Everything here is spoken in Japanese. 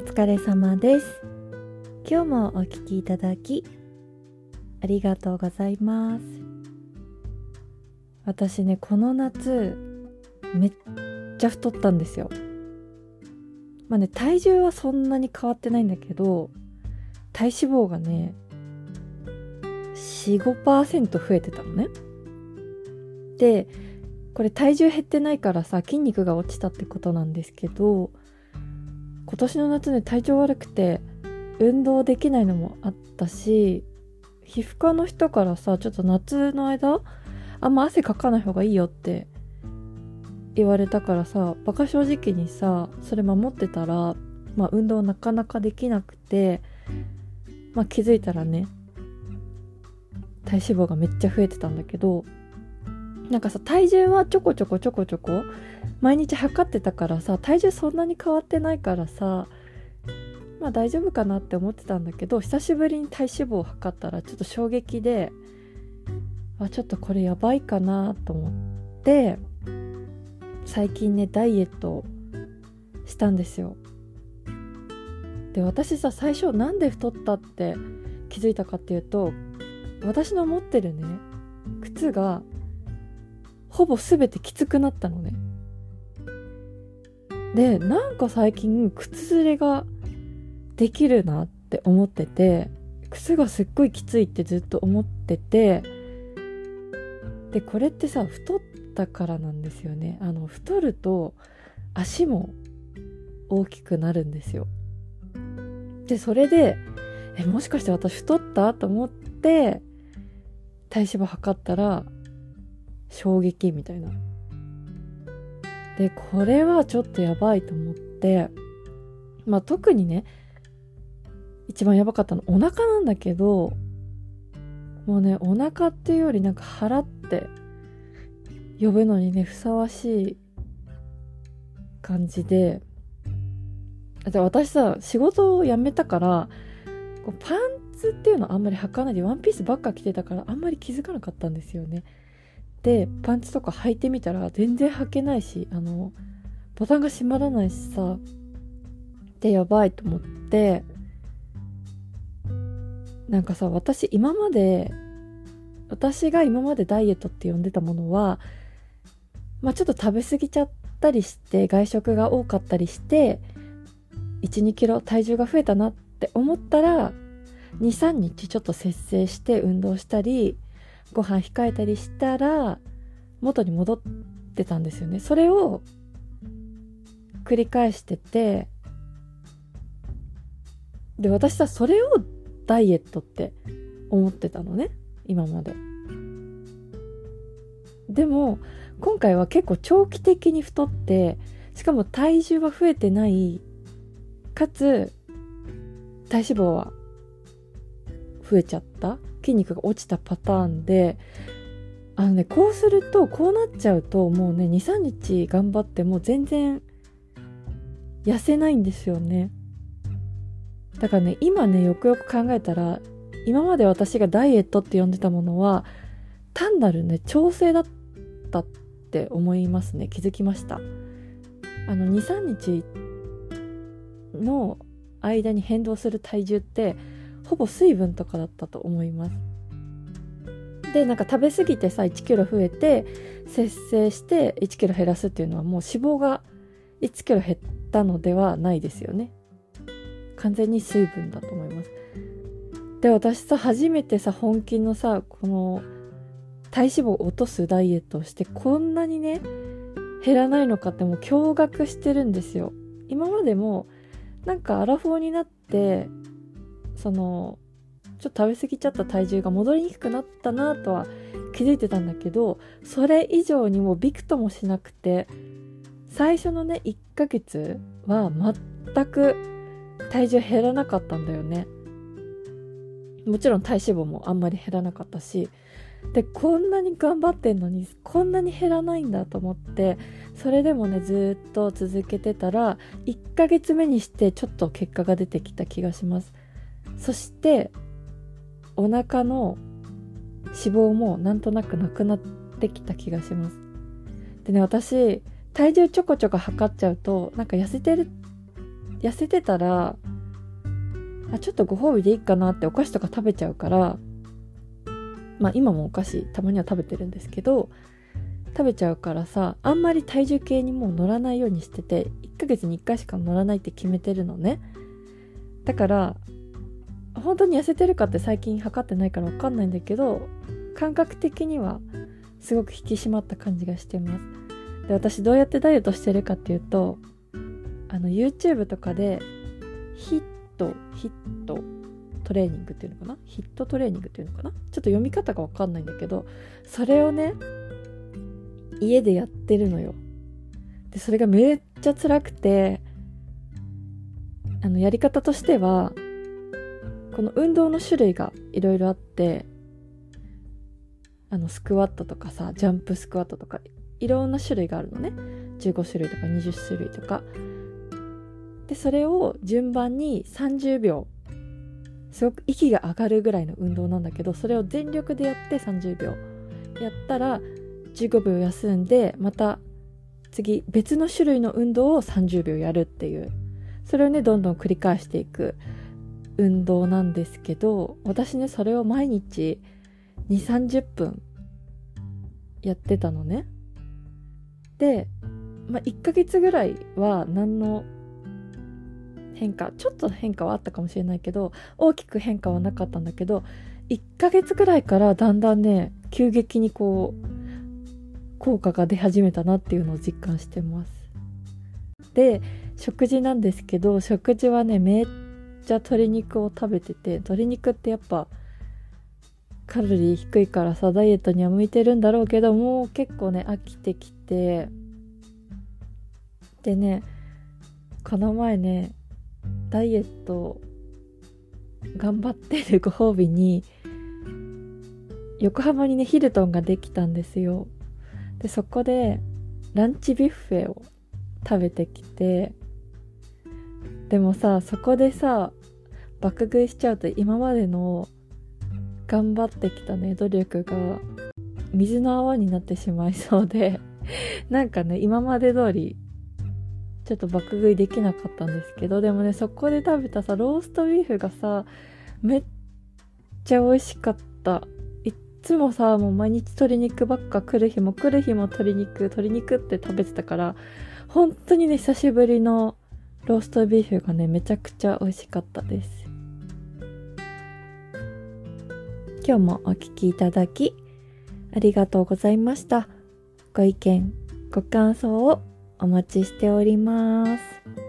疲れ様です。今日もお聞きいただきありがとうございます。私ねこの夏めっちゃ太ったんですよ。まあね体重はそんなに変わってないんだけど体脂肪がね45%増えてたのね。でこれ体重減ってないからさ筋肉が落ちたってことなんですけど今年の夏ね体調悪くて運動できないのもあったし皮膚科の人からさちょっと夏の間あんま汗かかない方がいいよって言われたからさバカ正直にさそれ守ってたらまあ運動なかなかできなくてまあ気づいたらね体脂肪がめっちゃ増えてたんだけどなんかさ体重はちょこちょこちょこちょこ毎日測ってたからさ体重そんなに変わってないからさまあ大丈夫かなって思ってたんだけど久しぶりに体脂肪を測ったらちょっと衝撃であちょっとこれやばいかなと思って最近ねダイエットしたんですよ。で私さ最初なんで太ったって気づいたかっていうと私の持ってるね靴がほぼ全てきつくなったのね。でなんか最近靴ずれができるなって思ってて靴がすっごいきついってずっと思っててでこれってさ太ったからなんですよね。あの太ると足も大きくなるんですよ。でそれでえもしかして私太った？と思って体脂肪測ったら衝撃みたいな。でこれはちょっとやばいと思ってまあ特にね一番やばかったのお腹なんだけどもうねお腹っていうよりなんか腹って呼ぶのにねふさわしい感じでで私さ仕事を辞めたからこうパンツっていうのあんまり履かないでワンピースばっか着てたからあんまり気づかなかったんですよね。でパンツとか履いてみたら全然履けないしあのボタンが閉まらないしさでやばいと思ってなんかさ私今まで私が今までダイエットって呼んでたものはまあちょっと食べ過ぎちゃったりして外食が多かったりして12キロ体重が増えたなって思ったら23日ちょっと節制して運動したりご飯控えたりしたら元に戻ってたんですよね。それを繰り返しててで私はそれをダイエットって思ってたのね。今まで。でも今回は結構長期的に太ってしかも体重は増えてないかつ体脂肪は増えちゃった。筋肉が落ちたパターンであのねこうするとこうなっちゃうともうね23日頑張っても全然痩せないんですよね。だからね今ねよくよく考えたら今まで私がダイエットって呼んでたものは単なるね調整だったって思いますね。気づきました。あの23日の間に変動する体重ってほぼ水分とかだったと思います。でなんか食べ過ぎてさ1キロ増えて節制して1キロ減らすっていうのはもう脂肪が1キロ減ったのではないですよね。完全に水分だと思います。で私さ初めてさ本気のさこの体脂肪を落とすダイエットをしてこんなにね減らないのかってもう驚愕してるんですよ。今までもなんかアラフォーになってそのちょっと食べ過ぎちゃった体重が戻りにくくなったなとは気づいてたんだけどそれ以上にもびくともしなくて最初のね1ヶ月は全く体重減らなかったんだよね。もちろん体脂肪もあんまり減らなかったしでこんなに頑張ってんのにこんなに減らないんだと思ってそれでもねずっと続けてたら1ヶ月目にしてちょっと結果が出てきた気がします。そしてお腹の脂肪もなんとなくなくなってきた気がします。でね私体重ちょこちょこ測っちゃうとなんか痩せてる痩せてたらあちょっとご褒美でいいかなってお菓子とか食べちゃうからまあ今もお菓子たまには食べてるんですけど食べちゃうからさあんまり体重計にもう乗らないようにしてて1ヶ月に1回しか乗らないって決めてるのね。だから本当に痩せてるかって最近測ってないから分かんないんだけど感覚的にはすごく引き締まった感じがしてます。で私どうやってダイエットしてるかっていうとあの YouTube とかでヒットヒットトレーニングっていうのかな？ヒットトレーニングっていうのかな？ちょっと読み方が分かんないんだけどそれをね家でやってるのよ。でそれがめっちゃ辛くてあのやり方としてはこの運動の種類がいろいろあってあのスクワットとかさジャンプスクワットとかいろんな種類があるのね。15種類とか20種類とか。でそれを順番に30秒すごく息が上がるぐらいの運動なんだけどそれを全力でやって30秒やったら15秒休んでまた次別の種類の運動を30秒やるっていう。それをねどんどん繰り返していく。運動なんですけど私ねそれを毎日2 3 0分やってたのね。で、まあ、1ヶ月ぐらいは何の変化ちょっと変化はあったかもしれないけど大きく変化はなかったんだけど1ヶ月ぐらいからだんだんね急激にこう効果が出始めたなっていうのを実感してます。で食事なんですけど食事はねめっちゃ鶏肉を食べてて鶏肉ってやっぱカロリー低いからさダイエットには向いてるんだろうけどもう結構ね飽きてきてでねこの前ねダイエット頑張ってるご褒美に横浜にねヒルトンができたんですよ。でそこでランチビュッフェを食べてきてでもさそこでさ爆食いしちゃうと今までの頑張ってきたね努力が水の泡になってしまいそうで なんかね今まで通りちょっと爆食いできなかったんですけどでもねそこで食べたさローストビーフがさめっちゃ美味しかった。いっつもさもう毎日鶏肉ばっか来る日も来る日も鶏肉鶏肉って食べてたから本当にね久しぶりのローストビーフがねめちゃくちゃ美味しかったです今日もお聴きいただきありがとうございましたご意見ご感想をお待ちしております。